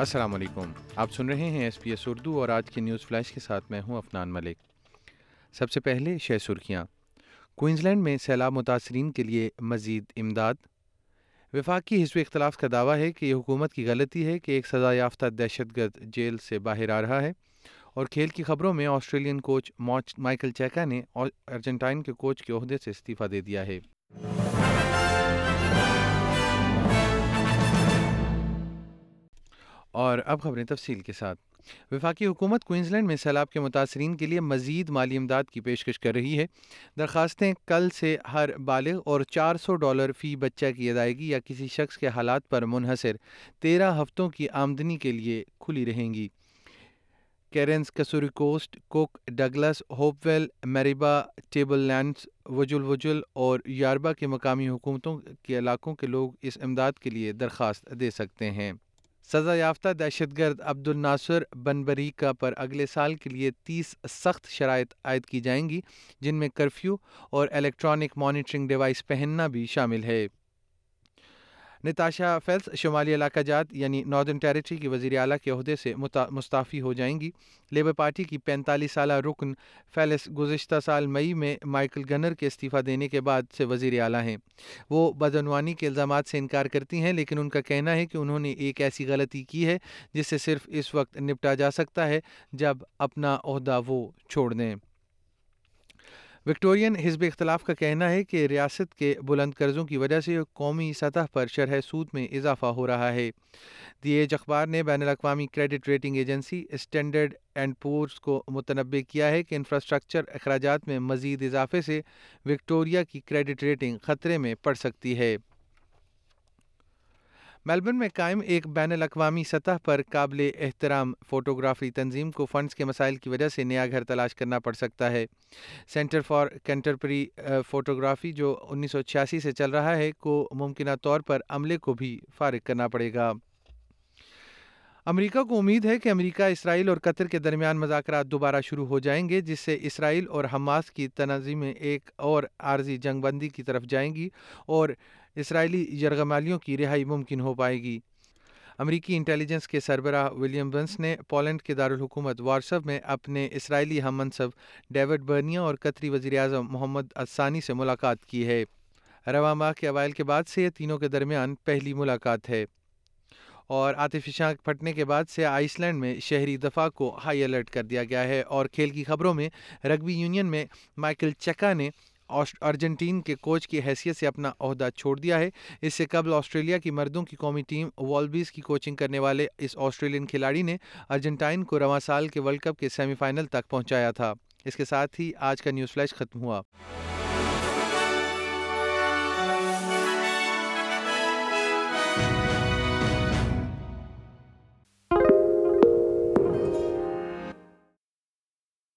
السلام علیکم۔ آپ سن رہے ہیں ایس پی ایس اردو اور آج کی نیوز فلیش کے ساتھ میں ہوں افنان ملک۔ سب سے پہلے شہ سرخیاں۔ کوئنز لینڈ میں سیلاب متاثرین کے لیے مزید امداد۔ وفاق کی حزب اختلاف کا دعویٰ ہے کہ یہ حکومت کی غلطی ہے کہ ایک سزا یافتہ دہشت گرد جیل سے باہر آ رہا ہے۔ اور کھیل کی خبروں میں آسٹریلین کوچ مائیکل چیکا نے ارجنٹائن کے کوچ کے عہدے سے استعفیٰ دے دیا ہے۔ اور اب خبریں تفصیل کے ساتھ۔ وفاقی حکومت کوئنز لینڈ میں سیلاب کے متاثرین کے لیے مزید مالی امداد کی پیشکش کر رہی ہے۔ درخواستیں کل سے ہر بالغ اور چار سو ڈالر فی بچہ کی ادائیگی یا کسی شخص کے حالات پر منحصر۔ تیرہ ہفتوں کی آمدنی کے لیے کھلی رہیں گی۔ Cairns Cassowary Coast, Cook Douglas Hope Vale Mareeba, Tablelands وجل وجل اور یاربا کے مقامی حکومتوں کے علاقوں کے لوگ اس امداد کے لیے درخواست دے سکتے ہیں۔ سزا یافتہ دہشت گرد عبد الناصر بنبریکا پر اگلے سال کے لیے تیس سخت شرائط عائد کی جائیں گی، جن میں کرفیو اور الیکٹرانک مانیٹرنگ ڈیوائس پہننا بھی شامل ہے۔ نتاشا فیلس شمالی علاقہ جات یعنی ناردرن ٹیریٹری کی وزیر اعلیٰ کے عہدے سے مستعفی ہو جائیں گی۔ لیبر پارٹی کی پینتالیس سالہ رکن فیلس گزشتہ سال مئی میں مائیکل گنر کے استعفیٰ دینے کے بعد سے وزیر اعلیٰ ہیں۔ وہ بدعنوانی کے الزامات سے انکار کرتی ہیں، لیکن ان کا کہنا ہے کہ انہوں نے ایک ایسی غلطی کی ہے جس سے صرف اس وقت نپٹا جا سکتا ہے جب اپنا عہدہ وہ چھوڑ دیں۔ وکٹورین حزب اختلاف کا کہنا ہے کہ ریاست کے بلند قرضوں کی وجہ سے قومی سطح پر شرح سود میں اضافہ ہو رہا ہے۔ دی ایج اخبار نے بین الاقوامی credit rating agency Standard and Poor's کو متنوع کیا ہے کہ انفراسٹرکچر اخراجات میں مزید اضافے سے وکٹوریا کی کریڈٹ ریٹنگ خطرے میں پڑ سکتی ہے۔ میلبرن میں قائم ایک بین الاقوامی سطح پر قابل احترام فوٹوگرافی تنظیم کو فنڈز کے مسائل کی وجہ سے نیا گھر تلاش کرنا پڑ سکتا ہے۔ سینٹر فار کنٹرپری فوٹوگرافی جو انیس سو چھیاسی سے چل رہا ہے، کو ممکنہ طور پر عملے کو بھی فارغ کرنا پڑے گا۔ امریکہ کو امید ہے کہ امریکہ، اسرائیل اور قطر کے درمیان مذاکرات دوبارہ شروع ہو جائیں گے، جس سے اسرائیل اور حماس کی تنظیمیں ایک اور عارضی جنگ بندی کی طرف جائیں گی اور اسرائیلی یرغمالیوں کی رہائی ممکن ہو پائے گی۔ امریکی انٹیلیجنس کے سربراہ ولیم بنس نے پولینڈ کے دارالحکومت وارسب میں اپنے اسرائیلی ہم منصب ڈیوڈ برنیا اور قطری وزیر اعظم محمد اسانی سے ملاقات کی ہے۔ رواں ماہ کے اوائل کے بعد سے یہ تینوں کے درمیان پہلی ملاقات ہے۔ اور آتفشاں پھٹنے کے بعد سے آئس لینڈ میں شہری دفاع کو ہائی الرٹ کر دیا گیا ہے۔ اور کھیل کی خبروں میں رگبی یونین میں مائیکل چکا نے ارجنٹین کے کوچ کی حیثیت سے اپنا عہدہ چھوڑ دیا ہے۔ اس سے قبل آسٹریلیا کی مردوں کی قومی ٹیم والبیز کی کوچنگ کرنے والے اس آسٹریلین کھلاڑی نے ارجنٹائن کو رواں سال کے ورلڈ کپ کے سیمی فائنل تک پہنچایا تھا۔ اس کے ساتھ ہی آج کا نیوز فلیش ختم ہوا۔